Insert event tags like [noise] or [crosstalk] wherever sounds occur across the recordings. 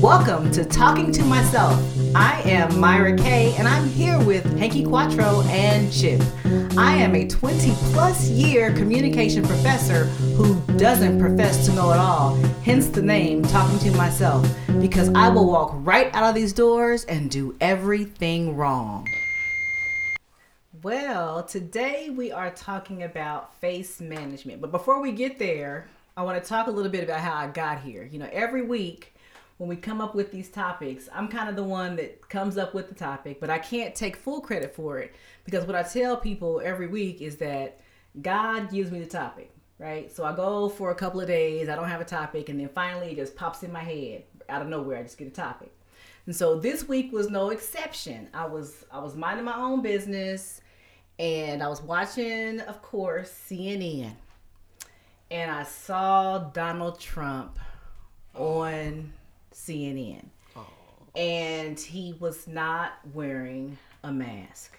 Welcome to Talking to Myself. I am Myra Kay, and I'm here with Hanky Quattro and Chip. I am a 20 plus year communication professor who doesn't profess to know it all, hence the name Talking to Myself, because I will walk right out of these doors and do everything wrong. Well, today we are talking about face management. But before we get there, I want to talk a little bit about how I got here. You know, every week when we come up with these topics, I'm kind of the one that comes up with the topic, but I can't take full credit for it because what I tell people every week is that God gives me the topic, right? So I go for a couple of days, I don't have a topic, and then finally it just pops in my head out of nowhere. I just get a topic. And so this week was no exception. I was I was minding my own business and I was watching, of course, CNN. And I saw Donald Trump on CNN. Oh. And he was not wearing a mask.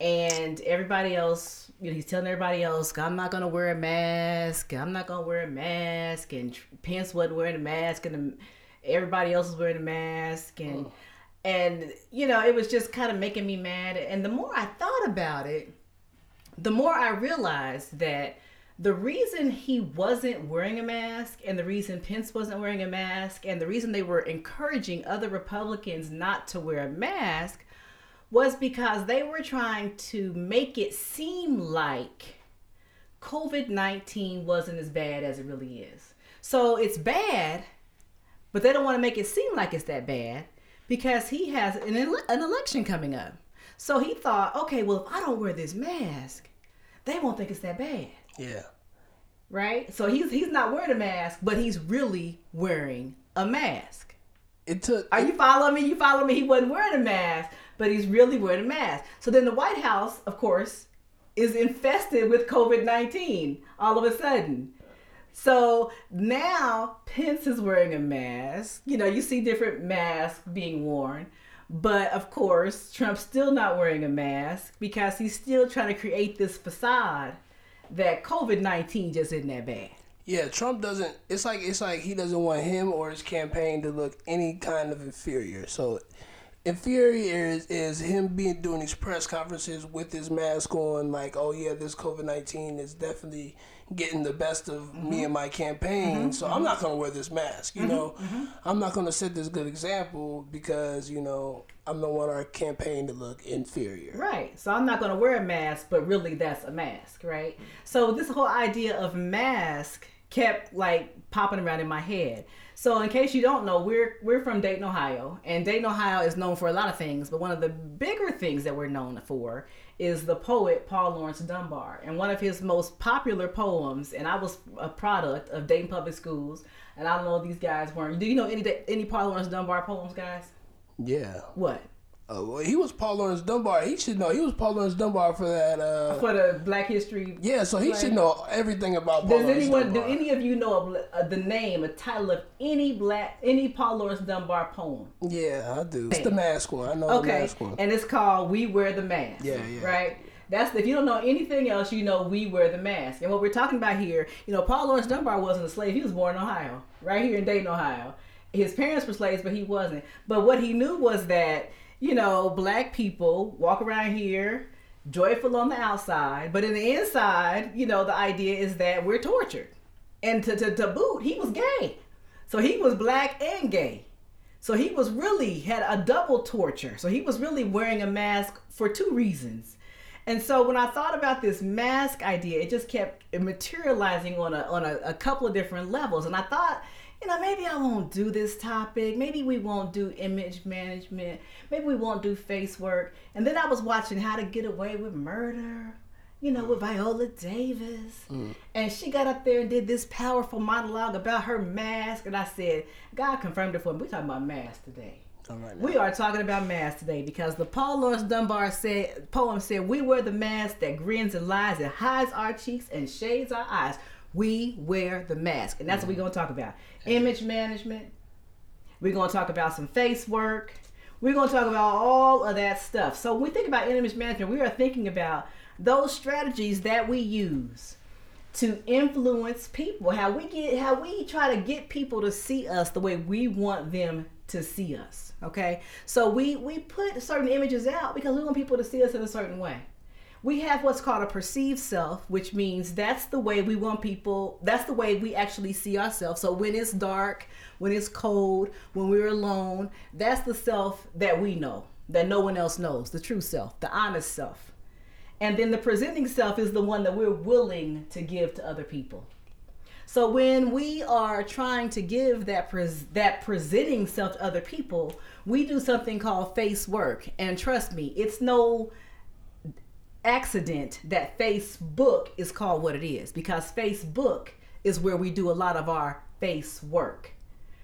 And everybody else, you know, he's telling everybody else, I'm not going to wear a mask. I'm not going to wear a mask. And Pence wasn't wearing a mask. And everybody else was wearing a mask. And, oh. and, you know, it was just kind of making me mad. And the more I thought about it, the more I realized that the reason he wasn't wearing a mask and the reason Pence wasn't wearing a mask and the reason they were encouraging other Republicans not to wear a mask was because they were trying to make it seem like COVID 19 wasn't as bad as it really is. So it's bad, but they don't want to make it seem like it's that bad because he has an, ele- an election coming up. So he thought, okay, well, if I don't wear this mask, they won't think it's that bad. Yeah. Right? So he's he's not wearing a mask, but he's really wearing a mask. It took Are you following me? You follow me? He wasn't wearing a mask, but he's really wearing a mask. So then the White House, of course, is infested with COVID nineteen all of a sudden. So now Pence is wearing a mask. You know, you see different masks being worn. But of course, Trump's still not wearing a mask because he's still trying to create this facade that COVID nineteen just isn't that bad. Yeah, Trump doesn't. It's like it's like he doesn't want him or his campaign to look any kind of inferior. So inferior is, is him being doing these press conferences with his mask on, like, oh yeah, this COVID nineteen is definitely getting the best of mm-hmm. me and my campaign. Mm-hmm. So mm-hmm. I'm not gonna wear this mask. You mm-hmm. know, mm-hmm. I'm not gonna set this good example because you know I don't want our campaign to look inferior. Right. So I'm not gonna wear a mask, but really that's a mask, right? So this whole idea of mask kept like popping around in my head. So in case you don't know, we're we're from Dayton, Ohio, and Dayton, Ohio is known for a lot of things, but one of the bigger things that we're known for is the poet Paul Laurence Dunbar. And one of his most popular poems, and I was a product of Dayton Public Schools, and I don't know these guys weren't. Do you know any any Paul Laurence Dunbar poems, guys? Yeah. What? Uh, well, he was Paul Laurence Dunbar. He should know. He was Paul Laurence Dunbar for that. Uh, for the Black History. Yeah, so he should know everything about. Paul Does Lawrence anyone? Dunbar. Do any of you know uh, the name, a title of any black, any Paul Laurence Dunbar poem? Yeah, I do. It's the mask one. I know okay. the mask one. and it's called "We Wear the Mask." Yeah, yeah. Right. That's if you don't know anything else, you know we wear the mask. And what we're talking about here, you know, Paul Laurence Dunbar wasn't a slave. He was born in Ohio, right here in Dayton, Ohio. His parents were slaves, but he wasn't. But what he knew was that you know, black people walk around here joyful on the outside, but in the inside, you know, the idea is that we're tortured. And to, to, to boot, he was gay. So he was black and gay. So he was really had a double torture. So he was really wearing a mask for two reasons. And so when I thought about this mask idea, it just kept materializing on a on a, a couple of different levels. And I thought you know, maybe I won't do this topic. Maybe we won't do image management. Maybe we won't do face work. And then I was watching How to Get Away with Murder, you know, with Viola Davis. Mm. And she got up there and did this powerful monologue about her mask. And I said, God confirmed it for me. We're talking about mask today. Right we are talking about mask today because the Paul Laurence Dunbar said poem said we wear the mask that grins and lies and hides our cheeks and shades our eyes we wear the mask. And that's mm-hmm. what we're going to talk about image management. We're going to talk about some face work. We're going to talk about all of that stuff. So when we think about image management, we are thinking about those strategies that we use to influence people. How we get how we try to get people to see us the way we want them to see us. Okay? So we we put certain images out because we want people to see us in a certain way. We have what's called a perceived self, which means that's the way we want people, that's the way we actually see ourselves. So when it's dark, when it's cold, when we're alone, that's the self that we know, that no one else knows, the true self, the honest self. And then the presenting self is the one that we're willing to give to other people. So when we are trying to give that pres- that presenting self to other people, we do something called face work. And trust me, it's no accident that Facebook is called what it is because Facebook is where we do a lot of our face work.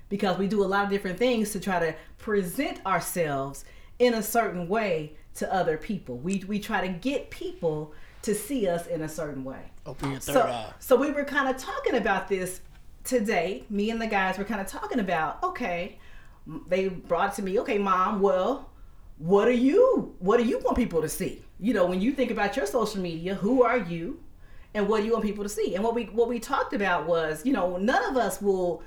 Because we do a lot of different things to try to present ourselves in a certain way to other people. We we try to get people to see us in a certain way. Open your third So, eye. so we were kind of talking about this today. Me and the guys were kind of talking about, okay, they brought it to me, okay, mom, well, what do you what do you want people to see? You know, when you think about your social media, who are you? And what do you want people to see? And what we what we talked about was, you know, none of us will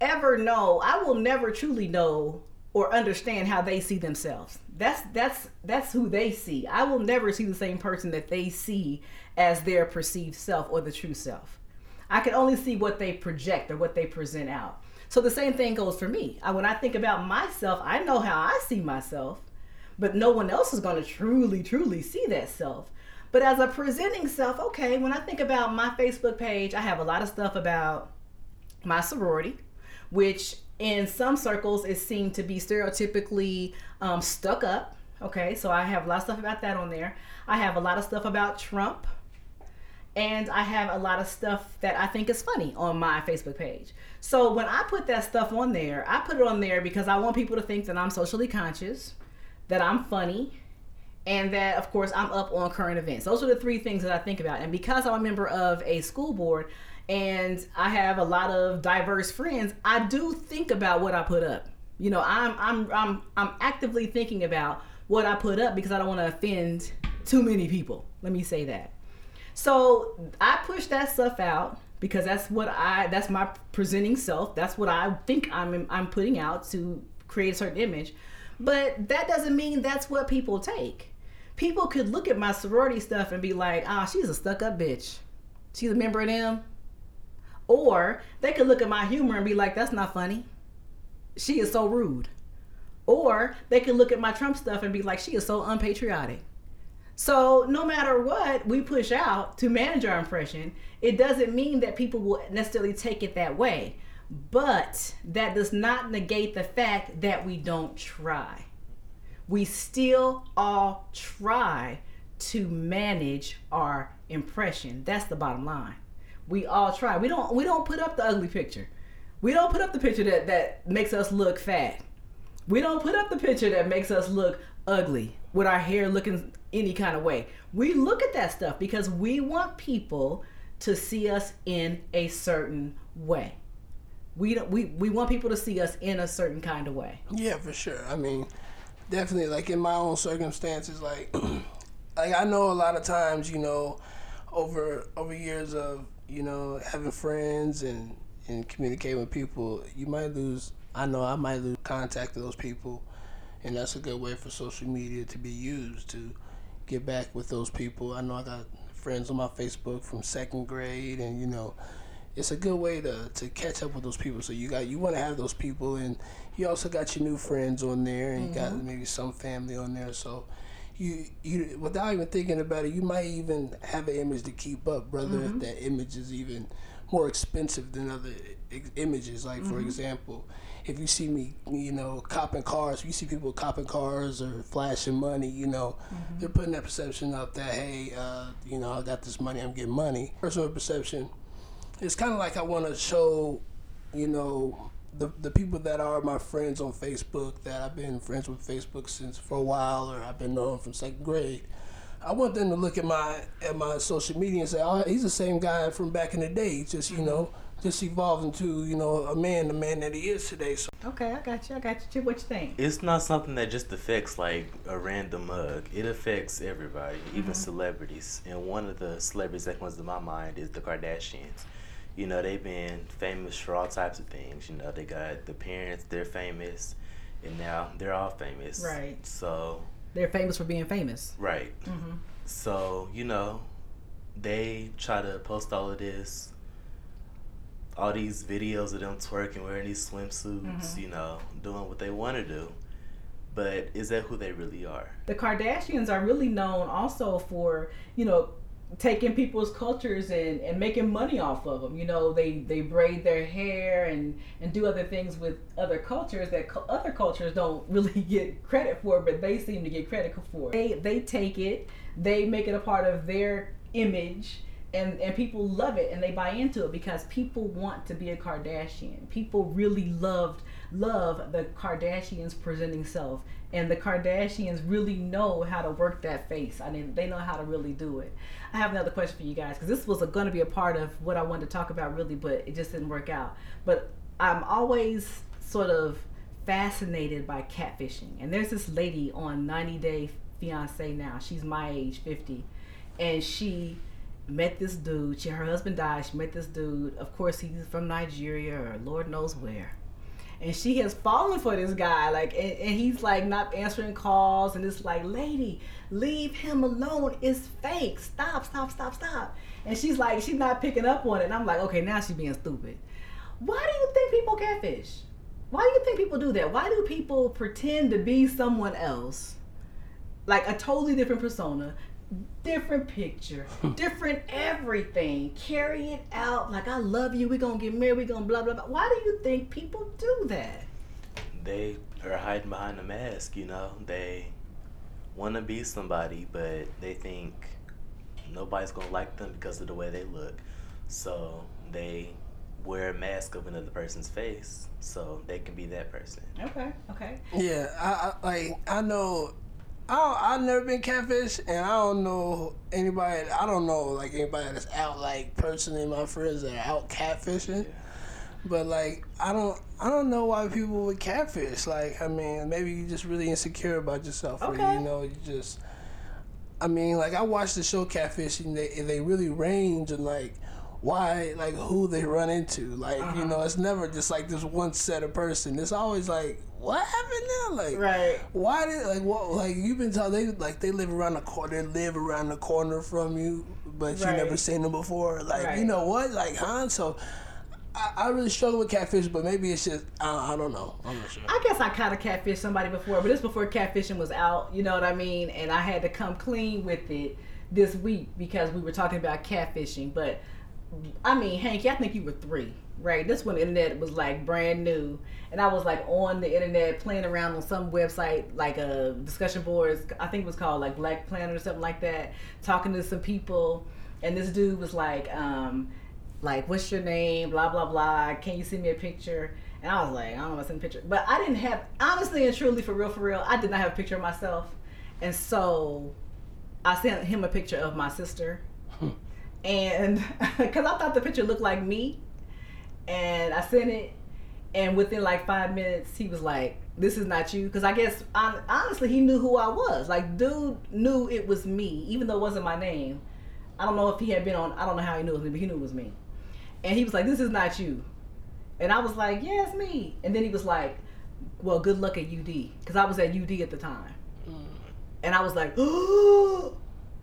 ever know. I will never truly know or understand how they see themselves. That's that's that's who they see. I will never see the same person that they see as their perceived self or the true self. I can only see what they project or what they present out. So the same thing goes for me. I, when I think about myself, I know how I see myself, but no one else is going to truly, truly see that self. But as a presenting self, okay, when I think about my Facebook page, I have a lot of stuff about my sorority, which in some circles is seen to be stereotypically um, stuck up. Okay, so I have a lot of stuff about that on there. I have a lot of stuff about Trump, and I have a lot of stuff that I think is funny on my Facebook page. So when I put that stuff on there, I put it on there because I want people to think that I'm socially conscious, that I'm funny, and that of course I'm up on current events. Those are the three things that I think about. And because I'm a member of a school board and I have a lot of diverse friends, I do think about what I put up. You know, I'm I'm I'm I'm actively thinking about what I put up because I don't want to offend too many people. Let me say that. So I push that stuff out because that's what I that's my presenting self. That's what I think I'm I'm putting out to create a certain image. But that doesn't mean that's what people take. People could look at my sorority stuff and be like, "Ah, she's a stuck-up bitch. She's a member of them." Or they could look at my humor and be like, "That's not funny. She is so rude." Or they could look at my Trump stuff and be like, "She is so unpatriotic." So no matter what we push out to manage our impression, it doesn't mean that people will necessarily take it that way. But that does not negate the fact that we don't try. We still all try to manage our impression. That's the bottom line. We all try. We don't we don't put up the ugly picture. We don't put up the picture that, that makes us look fat. We don't put up the picture that makes us look ugly with our hair looking any kind of way. We look at that stuff because we want people to see us in a certain way. We don't, we we want people to see us in a certain kind of way. Yeah, for sure. I mean, definitely. Like in my own circumstances, like, [clears throat] like I know a lot of times, you know, over over years of you know having friends and and communicating with people, you might lose. I know I might lose contact with those people, and that's a good way for social media to be used to get back with those people. I know I got friends on my Facebook from second grade, and you know it's a good way to, to catch up with those people. So you got you want to have those people, and you also got your new friends on there, and you got mm-hmm. maybe some family on there. So you you without even thinking about it, you might even have an image to keep up, brother. If mm-hmm. that image is even more expensive than other images, like for mm-hmm. example. If you see me, you know, copping cars, if you see people copping cars or flashing money, you know, they're putting that perception up that, hey, uh, you know, I got this money, I'm getting money. Personal perception, it's kind of like I want to show, you know, the the people that are my friends on Facebook that I've been friends with Facebook since for a while, or I've been known from second grade. I want them to look at my at my social media and say, "Oh, he's the same guy from back in the day. Just you know, just evolved into you know a man, the man that he is today." So Okay, I got you. I got you. Chip, what you think? It's not something that just affects like a random mug. It affects everybody, even mm-hmm. celebrities. And one of the celebrities that comes to my mind is the Kardashians. You know, they've been famous for all types of things. You know, they got the parents, they're famous, and now they're all famous. Right. So, They're famous for being famous. right. Mm-hmm. So, you know, they try to post all of this, all these videos of them twerking, wearing these swimsuits, Mhm. you know, doing what they want to do. But is that who they really are? The Kardashians are really known also for, you know, taking people's cultures and, and making money off of them. You know, they, they braid their hair and, and do other things with other cultures that co- other cultures don't [laughs] really get credit for, but they seem to get credit for. They, they take it, they make it a part of their image, and, and people love it and they buy into it because people want to be a Kardashian. People really loved love the Kardashians presenting self, and the Kardashians really know how to work that face. I mean, they know how to really do it. I have another question for you guys because this was going to be a part of what I wanted to talk about, really, but it just didn't work out. But I'm always sort of fascinated by catfishing, and there's this lady on 90 Day Fiance now. She's my age, 50, and she met this dude. She, her husband died. She met this dude. Of course, he's from Nigeria or Lord knows where. And she has fallen for this guy, like, and, and he's like not answering calls, and it's like, lady, leave him alone. It's fake. Stop, stop, stop, stop. And she's like, she's not picking up on it. And I'm like, okay, now she's being stupid. Why do you think people catfish? Why do you think people do that? Why do people pretend to be someone else, like a totally different persona, different picture, different everything. Carry it out like I love you. We're gonna get married. We're gonna blah blah blah. Why do you think people do that? They are hiding behind a mask, you know? They want to be somebody, but they think nobody's going to like them because of the way they look. So they wear a mask of another person's face so they can be that person. Okay, okay. Yeah, I, I like I know. I don't, I've never been catfish, and I don't know anybody. I don't know like anybody that's out like personally. My friends that are out catfishing, but like I don't. I don't know why people would catfish. Like I mean, maybe you're just really insecure about yourself, or you know, you just. I mean, like I watched the show Catfish, and they they really range and like why like who they run into. Like you know, uh-huh. it's never just like this one set of person. It's always like what happened now? Like Right. why did like what like you've been told they like they live around the corner, they live around the corner from you, but you never seen them before. Like Right. you know what? Like huh? So. I, I really struggle with catfish, but maybe it's just I, I don't know. I'm not sure. I guess I kind of catfished somebody before, but it's before catfishing was out. You know what I mean? And I had to come clean with it this week because we were talking about catfishing. But I mean, Hanky, I think you were three, right? This when the internet was like brand new, and I was like on the internet playing around on some website, like a uh, discussion boards. I think it was called like Black Planet or something like that. Talking to some people, and this dude was like, um, like, what's your name? Blah blah blah. Can you send me a picture? And I was like, I don't know send a picture, but I didn't have honestly and truly for real for real. I did not have a picture of myself, and so I sent him a picture of my sister, and [laughs] because I thought the picture looked like me, and I sent it, and within like five minutes he was like, "This is not you," because I guess honestly he knew who I was. Like, dude knew it was me, even though it wasn't my name. I don't know if he had been on. I don't know how he knew it was me, but he knew it was me. And he was like, "This is not you," and I was like, "Yeah, it's me." And then he was like, "Well, good luck at UD," because I was at UD at the time. Mm. And I was like, [gasps] oh,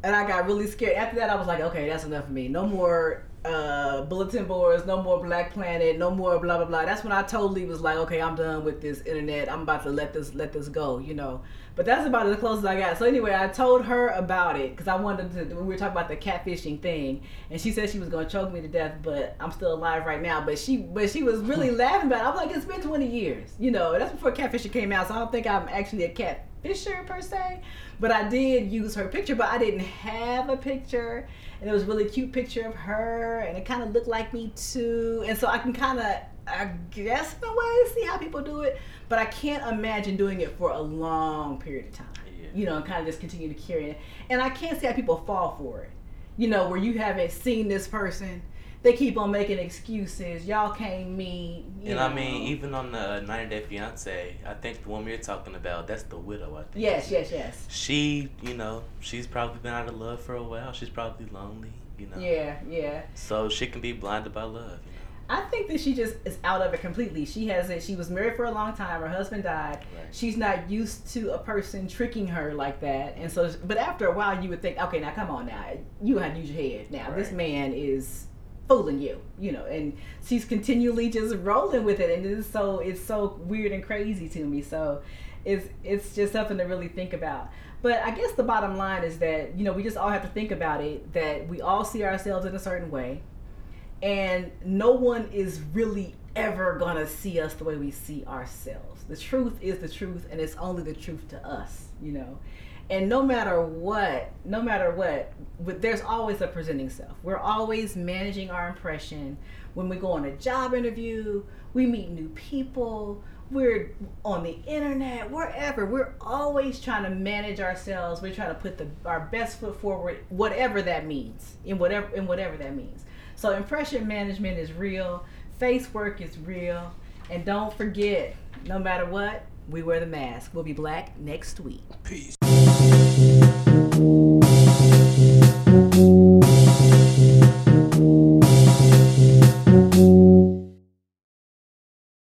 and I got really scared. After that, I was like, okay, that's enough for me. No more uh, bulletin boards, no more Black Planet, no more blah blah blah. That's when I totally was like, okay, I'm done with this internet. I'm about to let this let this go, you know. But that's about as close as I got. So anyway, I told her about it because I wanted to. We were talking about the catfishing thing, and she said she was gonna choke me to death, but I'm still alive right now. But she, but she was really hmm. laughing about it. I'm like, it's been 20 years, you know. That's before catfishing came out, so I don't think I'm actually a catfisher per se. But I did use her picture, but I didn't have a picture, and it was a really cute picture of her, and it kind of looked like me too. And so I can kind of, I guess, in a way, see how people do it. But I can't imagine doing it for a long period of time. Yeah. You know, and kind of just continue to carry it. And I can't see how people fall for it. You know, where you haven't seen this person, they keep on making excuses. Y'all can't meet. You And know. I mean, even on the 90 Day Fiance, I think the woman you're talking about, that's the widow. I think. Yes, yes, yes. She, you know, she's probably been out of love for a while. She's probably lonely, you know. Yeah, yeah. So she can be blinded by love. You I think that she just is out of it completely. She has it. She was married for a long time. Her husband died. Right. She's not used to a person tricking her like that. And so, but after a while, you would think, okay, now come on, now you had to use your head. Now this man is fooling you, you know. And she's continually just rolling with it, and it's so it's so weird and crazy to me. So, it's it's just something to really think about. But I guess the bottom line is that you know we just all have to think about it. That we all see ourselves in a certain way and no one is really ever gonna see us the way we see ourselves. The truth is the truth, and it's only the truth to us, you know. And no matter what, no matter what, there's always a presenting self. We're always managing our impression. When we go on a job interview, we meet new people. We're on the internet, wherever. We're always trying to manage ourselves. We're trying to put the, our best foot forward, whatever that means, in whatever in whatever that means. So impression management is real, face work is real, and don't forget, no matter what, we wear the mask. We'll be black next week. Peace.